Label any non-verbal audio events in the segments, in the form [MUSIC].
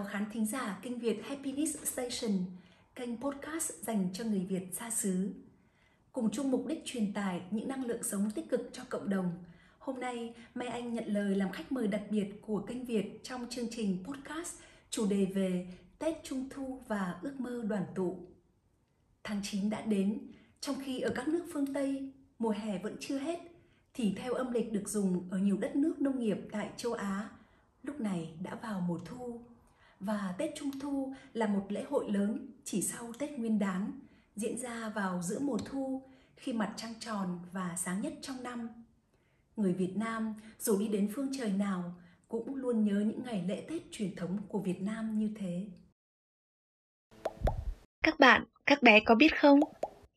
chào khán thính giả kênh Việt Happiness Station, kênh podcast dành cho người Việt xa xứ. Cùng chung mục đích truyền tải những năng lượng sống tích cực cho cộng đồng. Hôm nay, Mai Anh nhận lời làm khách mời đặc biệt của kênh Việt trong chương trình podcast chủ đề về Tết Trung Thu và ước mơ đoàn tụ. Tháng 9 đã đến, trong khi ở các nước phương Tây, mùa hè vẫn chưa hết, thì theo âm lịch được dùng ở nhiều đất nước nông nghiệp tại châu Á, lúc này đã vào mùa thu và Tết Trung Thu là một lễ hội lớn chỉ sau Tết Nguyên đán, diễn ra vào giữa mùa thu khi mặt trăng tròn và sáng nhất trong năm. Người Việt Nam dù đi đến phương trời nào cũng luôn nhớ những ngày lễ Tết truyền thống của Việt Nam như thế. Các bạn, các bé có biết không?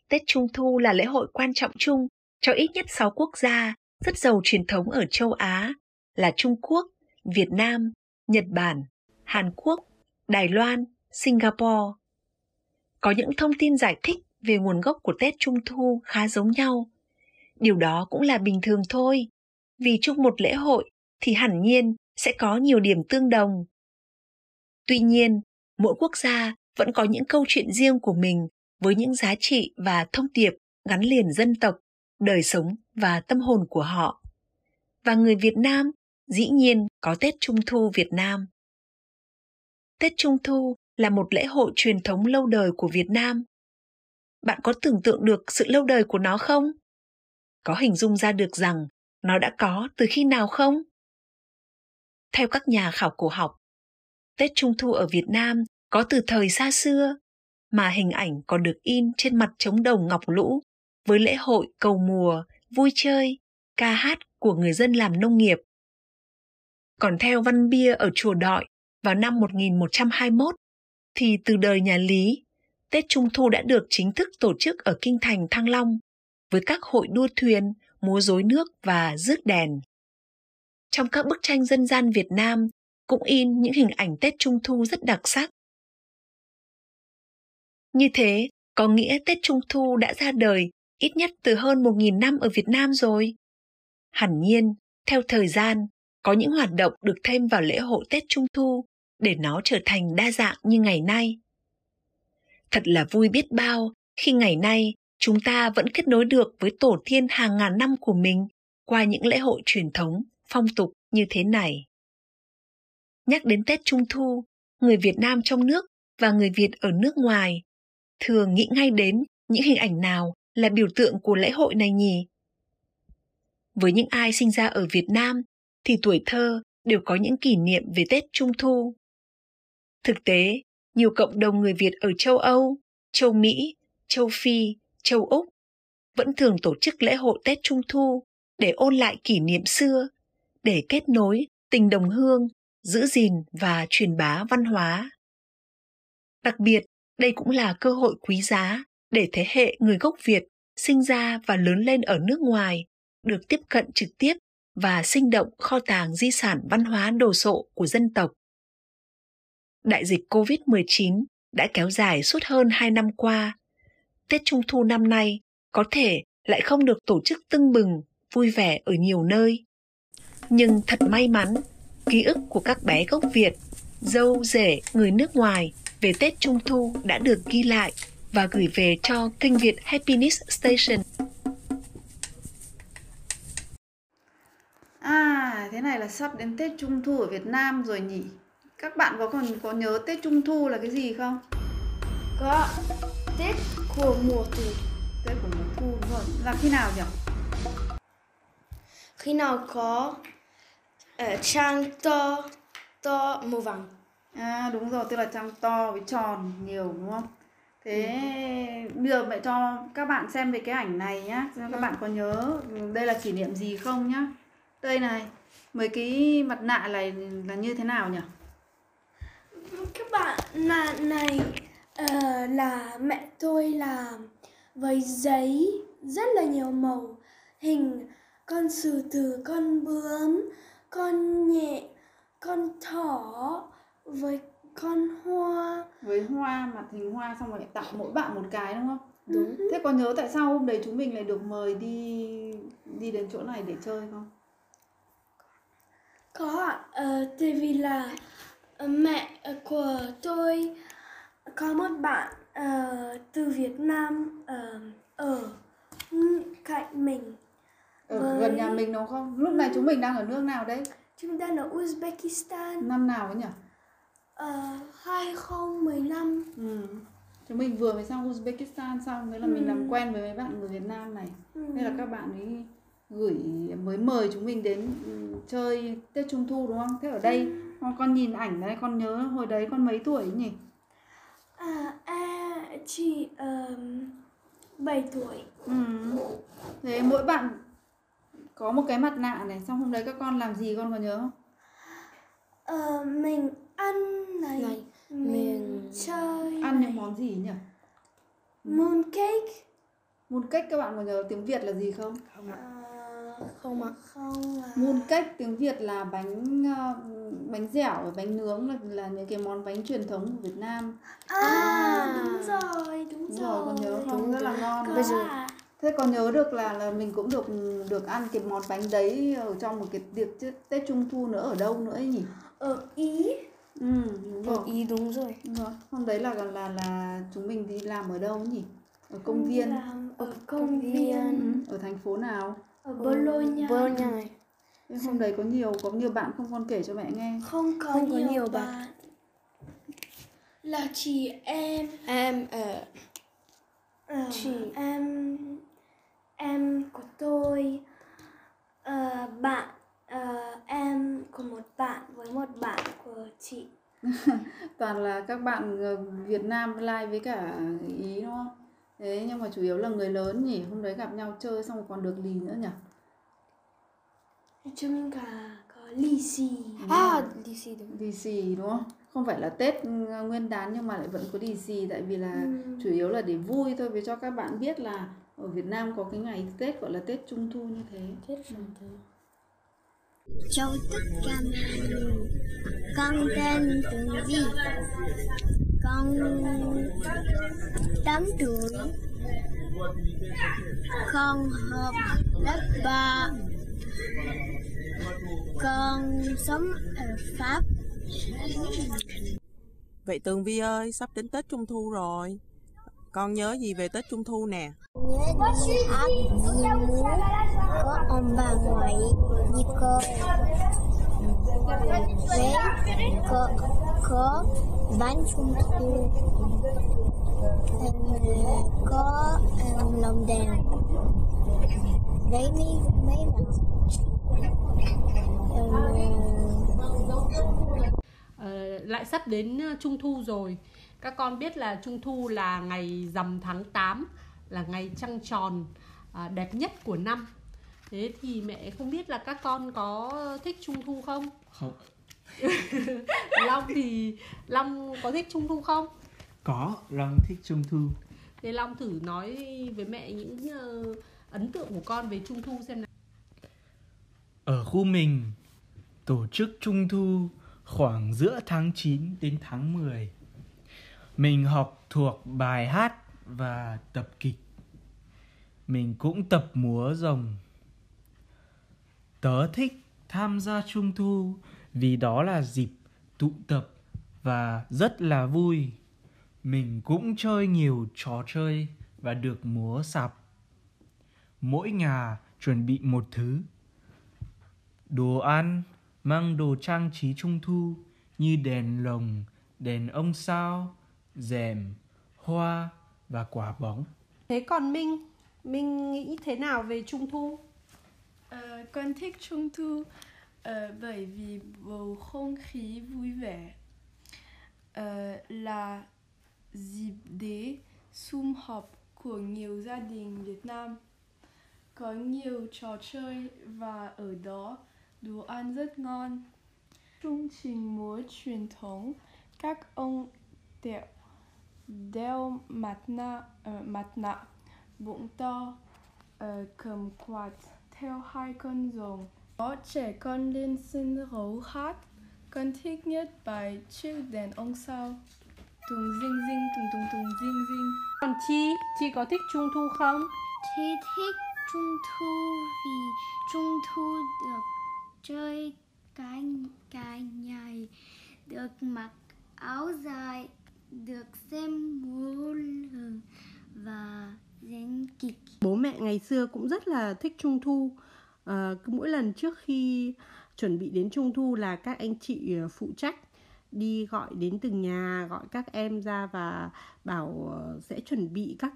Tết Trung Thu là lễ hội quan trọng chung cho ít nhất 6 quốc gia rất giàu truyền thống ở châu Á là Trung Quốc, Việt Nam, Nhật Bản, Hàn Quốc, Đài Loan, Singapore. Có những thông tin giải thích về nguồn gốc của Tết Trung Thu khá giống nhau. Điều đó cũng là bình thường thôi, vì chung một lễ hội thì hẳn nhiên sẽ có nhiều điểm tương đồng. Tuy nhiên, mỗi quốc gia vẫn có những câu chuyện riêng của mình với những giá trị và thông điệp gắn liền dân tộc, đời sống và tâm hồn của họ. Và người Việt Nam dĩ nhiên có Tết Trung Thu Việt Nam. Tết Trung Thu là một lễ hội truyền thống lâu đời của Việt Nam. Bạn có tưởng tượng được sự lâu đời của nó không? Có hình dung ra được rằng nó đã có từ khi nào không? Theo các nhà khảo cổ học, Tết Trung Thu ở Việt Nam có từ thời xa xưa, mà hình ảnh còn được in trên mặt trống đồng ngọc lũ với lễ hội cầu mùa, vui chơi, ca hát của người dân làm nông nghiệp. Còn theo văn bia ở chùa Đọi vào năm 1121, thì từ đời nhà Lý, Tết Trung Thu đã được chính thức tổ chức ở Kinh Thành Thăng Long với các hội đua thuyền, múa rối nước và rước đèn. Trong các bức tranh dân gian Việt Nam cũng in những hình ảnh Tết Trung Thu rất đặc sắc. Như thế, có nghĩa Tết Trung Thu đã ra đời ít nhất từ hơn 1.000 năm ở Việt Nam rồi. Hẳn nhiên, theo thời gian, có những hoạt động được thêm vào lễ hội Tết Trung Thu để nó trở thành đa dạng như ngày nay. Thật là vui biết bao khi ngày nay chúng ta vẫn kết nối được với tổ tiên hàng ngàn năm của mình qua những lễ hội truyền thống, phong tục như thế này. Nhắc đến Tết Trung Thu, người Việt Nam trong nước và người Việt ở nước ngoài thường nghĩ ngay đến những hình ảnh nào là biểu tượng của lễ hội này nhỉ? Với những ai sinh ra ở Việt Nam thì tuổi thơ đều có những kỷ niệm về Tết Trung Thu. Thực tế, nhiều cộng đồng người Việt ở châu Âu, châu Mỹ, châu Phi, châu Úc vẫn thường tổ chức lễ hội Tết Trung Thu để ôn lại kỷ niệm xưa, để kết nối tình đồng hương, giữ gìn và truyền bá văn hóa. Đặc biệt, đây cũng là cơ hội quý giá để thế hệ người gốc Việt sinh ra và lớn lên ở nước ngoài được tiếp cận trực tiếp và sinh động kho tàng di sản văn hóa đồ sộ của dân tộc. Đại dịch COVID-19 đã kéo dài suốt hơn 2 năm qua. Tết Trung thu năm nay có thể lại không được tổ chức tưng bừng, vui vẻ ở nhiều nơi. Nhưng thật may mắn, ký ức của các bé gốc Việt, dâu rể người nước ngoài về Tết Trung thu đã được ghi lại và gửi về cho kênh Việt Happiness Station. À, thế này là sắp đến Tết Trung thu ở Việt Nam rồi nhỉ? Các bạn có còn có nhớ Tết Trung thu là cái gì không? Có Tết của mùa thu. Tết của mùa thu đúng rồi. Là khi nào nhỉ? Khi nào có uh, trang to to màu vàng. À đúng rồi, tức là trăng to với tròn nhiều đúng không? Thế bây giờ mẹ cho các bạn xem về cái ảnh này nhá, xem các bạn có nhớ đây là kỷ niệm gì không nhá. Đây này, mấy cái mặt nạ này là như thế nào nhỉ? Các bạn nạ này uh, là mẹ tôi làm với giấy rất là nhiều màu, hình con sư tử, con bướm, con nhẹ, con thỏ với con hoa. Với hoa mặt hình hoa xong rồi tặng mỗi bạn một cái đúng không? Đúng. Thế có nhớ tại sao hôm đấy chúng mình lại được mời đi đi đến chỗ này để chơi không? Có ạ ờ, tại vì là mẹ của tôi có một bạn ờ, từ Việt Nam ờ, ở cạnh mình ở Với- gần nhà mình đúng không lúc này chúng mình đang ở nước nào đấy chúng ta ở Uzbekistan năm nào ấy nhỉ ờ, 2015 ừ. chúng mình vừa mới sang Uzbekistan xong thế là mình Ừ. làm quen với mấy bạn người Việt Nam này Ừ. Nên là các bạn ấy gửi mới mời chúng mình đến ừ, chơi Tết Trung Thu đúng không? Thế ở đây con, con nhìn ảnh này con nhớ hồi đấy con mấy tuổi nhỉ? À, à chị um, 7 tuổi Ừ. Thế mỗi bạn có một cái mặt nạ này xong hôm đấy các con làm gì con có nhớ không? Ờ, mình ăn này, Này, mình, mình chơi Ăn này. những món gì nhỉ? moon cake Moon cake các bạn có nhớ tiếng Việt là gì không? không ạ Ờ, không ạ không à. Moon cake tiếng Việt là bánh ờ, bánh dẻo và bánh nướng là, là những cái món bánh truyền thống của Việt Nam. à, À. đúng rồi đúng, Đúng rồi, con nhớ không? Đúng Rất là rồi. ngon. Có Bây giờ- à. Thế còn nhớ được là là mình cũng được được ăn cái món bánh đấy ở trong một cái tiệc Tết- Trung Thu nữa ở đâu nữa ấy nhỉ? ở ý Ừ, đúng rồi. ý đúng rồi Đúng rồi. Hôm đấy là là là chúng mình đi làm ở đâu nhỉ? Ở công viên. làm ở Ở công công viên viên. Ừ, ở thành phố nào? Ở Bologna Bologna này Thế hôm đấy có nhiều có nhiều bạn không con kể cho mẹ nghe. không có Không có nhiều, nhiều bạn. bạn. là chị em em ờ, ờ, Chị. em em của tôi ờ, bạn ờ, em của một bạn với một bạn của chị [LAUGHS] Toàn là các bạn ờ, Việt Nam like với cả Ý đúng không? Thế nhưng mà chủ yếu là người lớn nhỉ, hôm đấy gặp nhau chơi xong còn được lì nữa nhỉ? chúng cả có lì xì. À đi xì đúng. Lì xì đúng không? Không phải là Tết ừ, nguyên đán nhưng mà lại vẫn có lì xì tại vì là Ừ. chủ yếu là để vui thôi. Vì cho các bạn biết là ở Việt Nam có cái ngày Tết gọi là Tết Trung Thu như thế. Tết trung thu. Chào tất cả mọi người Con tên Tường Vi Con 8 tuổi Con học lớp 3 Con sống ở Pháp Vậy Tường Vi ơi, sắp đến Tết Trung Thu rồi. Con nhớ gì về Tết Trung Thu nè? múa Có ông bà ngoại Đi cô Với có, có bánh trung thu Em, Có um, lồng đèn Đấy mấy, mấy Ờ, lại sắp đến ờ, Trung Thu rồi. Các con biết là Trung Thu là ngày rằm tháng 8 là ngày trăng tròn à, đẹp nhất của năm. Thế thì mẹ không biết là các con có thích Trung Thu không? Không, [LAUGHS] Long thì Long có thích Trung Thu không? có, Long thích Trung Thu. Thế Long thử nói với mẹ những ờ, ấn tượng của con về Trung Thu xem nào. Ở khu mình, tổ chức Trung Thu khoảng giữa tháng 9 đến tháng 10. Mình học thuộc bài hát và tập kịch. Mình cũng tập múa rồng. Tớ thích tham gia Trung Thu vì đó là dịp tụ tập và rất là vui. Mình cũng chơi nhiều trò chơi và được múa sạp. Mỗi nhà chuẩn bị một thứ đồ ăn, mang đồ trang trí trung thu như đèn lồng, đèn ông sao, rèm, hoa và quả bóng. Thế còn Minh, Minh nghĩ thế nào về Trung Thu? Ờ, con thích Trung Thu uh, bởi vì bầu không khí vui vẻ uh, là dịp để sum họp của nhiều gia đình Việt Nam có nhiều trò chơi và ở đó đồ ăn rất ngon chương trình múa truyền thống các ông đeo đeo mặt nạ uh, mặt nạ bụng to uh, cầm quạt theo hai con rồng. Có trẻ con lên sân khấu hát. Con thích nhất bài chiếc đèn ông sao. Tùng dinh dinh, tùng tùng tùng dinh dinh. Còn Chi, Chi có thích Trung Thu không? Chị thích Trung Thu vì Trung Thu được chơi cả cả ngày được mặc áo dài, được xem múa lường và diễn kịch. Bố mẹ ngày xưa cũng rất là thích Trung Thu. À, cứ mỗi lần trước khi chuẩn bị đến Trung Thu là các anh chị ờ, phụ trách đi gọi đến từng nhà gọi các em ra và bảo ờ, sẽ chuẩn bị các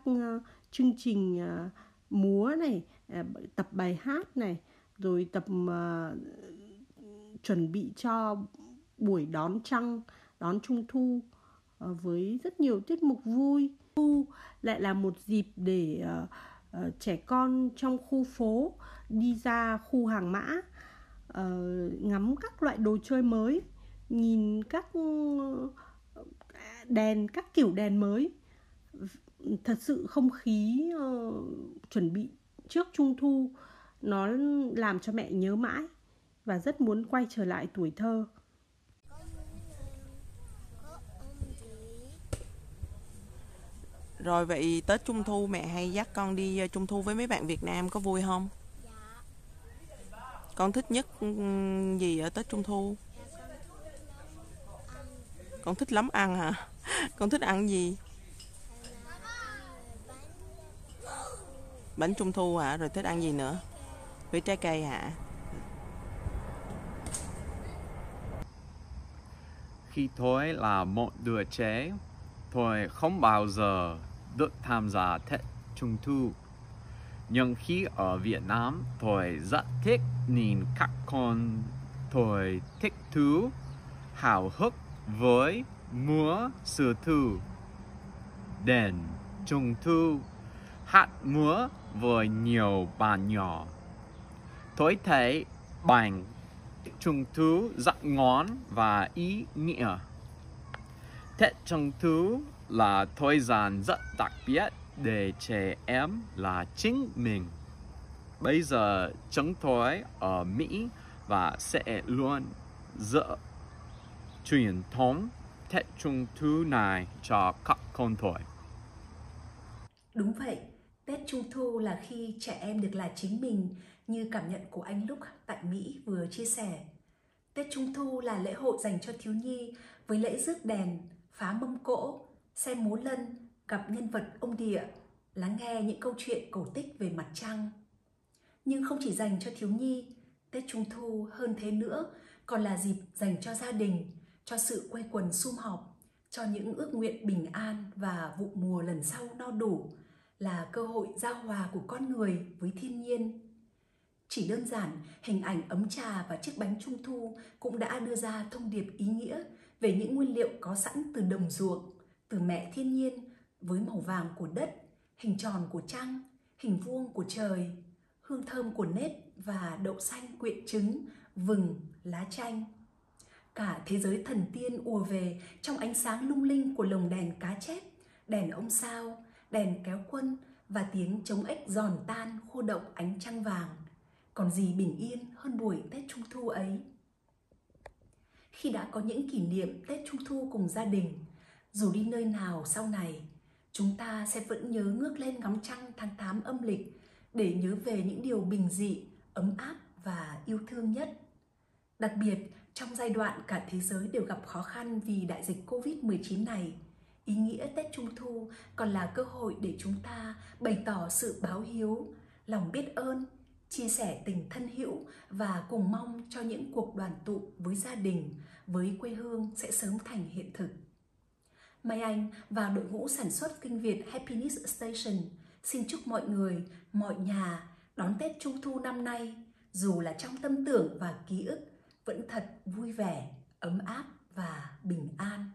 chương trình múa này tập bài hát này rồi tập chuẩn bị cho buổi đón trăng đón trung thu với rất nhiều tiết mục vui. Thu lại là một dịp để uh, Ờ, trẻ con trong khu phố đi ra khu hàng mã ờ, ngắm các loại đồ chơi mới, nhìn các ừ, đèn, các kiểu đèn mới. Thật sự không khí ờ, chuẩn bị trước trung thu, nó làm cho mẹ nhớ mãi và rất muốn quay trở lại tuổi thơ. Rồi vậy Tết Trung Thu mẹ hay dắt con đi ờ, Trung Thu với mấy bạn Việt Nam có vui không? Con thích nhất ừ, gì ở Tết Trung Thu? Con thích lắm ăn hả? [LAUGHS] Con thích ăn gì? Bánh Trung Thu hả? Rồi thích ăn gì nữa? Với trái cây hả? Khi tôi là một đứa trẻ, tôi không bao giờ được tham gia Tết Trung Thu. Nhưng khi ở Việt Nam, tôi rất thích nhìn các con tôi thích thú, hào hức với múa sư thu, đèn Trung Thu, hát múa với nhiều bạn nhỏ. Tôi thấy bánh Trung Thu rất ngon và ý nghĩa. Tết Trung Thu là thời gian rất đặc biệt để trẻ em là chính mình. Bây giờ chúng tôi ở Mỹ và sẽ luôn giữ truyền thống Tết Trung Thu này cho các con tuổi. Đúng vậy, Tết Trung Thu là khi trẻ em được là chính mình như cảm nhận của anh Lúc tại Mỹ vừa chia sẻ. Tết Trung Thu là lễ hội dành cho thiếu nhi với lễ rước đèn, phá mâm cỗ, xem múa lân, gặp nhân vật ông địa, lắng nghe những câu chuyện cổ tích về mặt trăng. Nhưng không chỉ dành cho thiếu nhi, Tết Trung Thu hơn thế nữa còn là dịp dành cho gia đình, cho sự quây quần sum họp, cho những ước nguyện bình an và vụ mùa lần sau no đủ, là cơ hội giao hòa của con người với thiên nhiên. Chỉ đơn giản, hình ảnh ấm trà và chiếc bánh trung thu cũng đã đưa ra thông điệp ý nghĩa về những nguyên liệu có sẵn từ đồng ruộng, từ mẹ thiên nhiên với màu vàng của đất, hình tròn của trăng, hình vuông của trời, hương thơm của nếp và đậu xanh quyện trứng, vừng, lá chanh. Cả thế giới thần tiên ùa về trong ánh sáng lung linh của lồng đèn cá chép, đèn ông sao, đèn kéo quân và tiếng trống ếch giòn tan khô động ánh trăng vàng. Còn gì bình yên hơn buổi Tết Trung Thu ấy? Khi đã có những kỷ niệm Tết Trung Thu cùng gia đình, dù đi nơi nào sau này, chúng ta sẽ vẫn nhớ ngước lên ngắm trăng tháng 8 âm lịch để nhớ về những điều bình dị, ấm áp và yêu thương nhất. Đặc biệt, trong giai đoạn cả thế giới đều gặp khó khăn vì đại dịch Covid-19 này, ý nghĩa Tết Trung Thu còn là cơ hội để chúng ta bày tỏ sự báo hiếu, lòng biết ơn, chia sẻ tình thân hữu và cùng mong cho những cuộc đoàn tụ với gia đình, với quê hương sẽ sớm thành hiện thực. Mai Anh và đội ngũ sản xuất kinh Việt Happiness Station xin chúc mọi người, mọi nhà đón Tết Trung Thu năm nay, dù là trong tâm tưởng và ký ức, vẫn thật vui vẻ, ấm áp và bình an.